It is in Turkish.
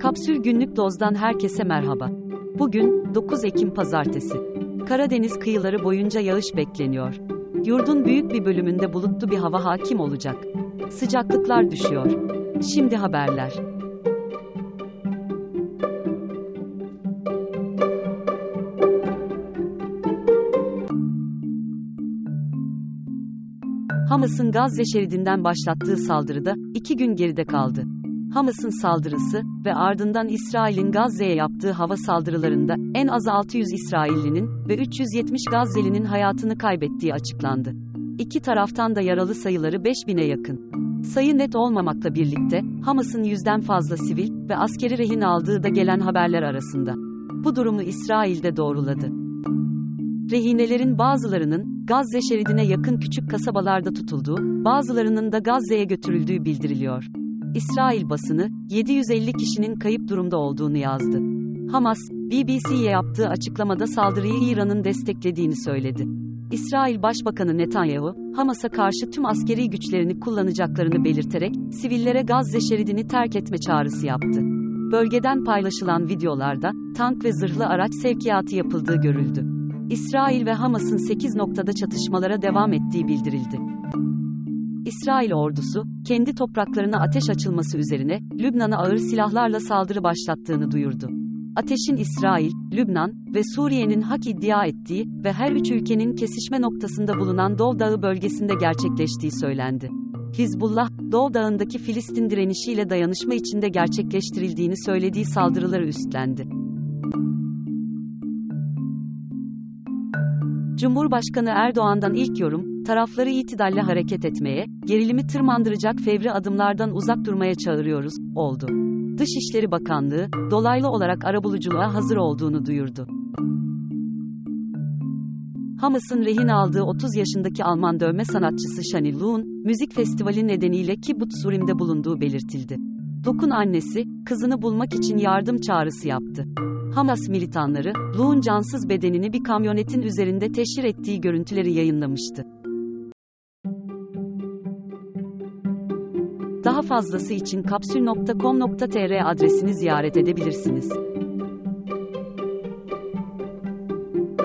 Kapsül Günlük Doz'dan herkese merhaba. Bugün 9 Ekim Pazartesi. Karadeniz kıyıları boyunca yağış bekleniyor. Yurdun büyük bir bölümünde bulutlu bir hava hakim olacak. Sıcaklıklar düşüyor. Şimdi haberler. Hamas'ın Gazze şeridinden başlattığı saldırıda iki gün geride kaldı. Hamas'ın saldırısı ve ardından İsrail'in Gazze'ye yaptığı hava saldırılarında en az 600 İsraillinin ve 370 Gazze'linin hayatını kaybettiği açıklandı. İki taraftan da yaralı sayıları 5000'e yakın. Sayı net olmamakla birlikte, Hamas'ın yüzden fazla sivil ve askeri rehin aldığı da gelen haberler arasında. Bu durumu İsrail'de doğruladı. Rehinelerin bazılarının Gazze şeridine yakın küçük kasabalarda tutulduğu, bazılarının da Gazze'ye götürüldüğü bildiriliyor. İsrail basını 750 kişinin kayıp durumda olduğunu yazdı. Hamas, BBC'ye yaptığı açıklamada saldırıyı İran'ın desteklediğini söyledi. İsrail Başbakanı Netanyahu, Hamas'a karşı tüm askeri güçlerini kullanacaklarını belirterek sivillere Gazze şeridini terk etme çağrısı yaptı. Bölgeden paylaşılan videolarda tank ve zırhlı araç sevkiyatı yapıldığı görüldü. İsrail ve Hamas'ın 8 noktada çatışmalara devam ettiği bildirildi. İsrail ordusu, kendi topraklarına ateş açılması üzerine, Lübnan'a ağır silahlarla saldırı başlattığını duyurdu. Ateşin İsrail, Lübnan ve Suriye'nin hak iddia ettiği ve her üç ülkenin kesişme noktasında bulunan Dov Dağı bölgesinde gerçekleştiği söylendi. Hizbullah, Dov Dağı'ndaki Filistin direnişiyle dayanışma içinde gerçekleştirildiğini söylediği saldırıları üstlendi. Cumhurbaşkanı Erdoğan'dan ilk yorum, tarafları itidalle hareket etmeye, gerilimi tırmandıracak fevri adımlardan uzak durmaya çağırıyoruz, oldu. Dışişleri Bakanlığı, dolaylı olarak arabuluculuğa hazır olduğunu duyurdu. Hamas'ın rehin aldığı 30 yaşındaki Alman dövme sanatçısı Shani Loon, müzik festivali nedeniyle Kibbutz Surim'de bulunduğu belirtildi. Dokun annesi, kızını bulmak için yardım çağrısı yaptı. Hamas militanları, Loon cansız bedenini bir kamyonetin üzerinde teşhir ettiği görüntüleri yayınlamıştı. Daha fazlası için kapsül.com.tr adresini ziyaret edebilirsiniz.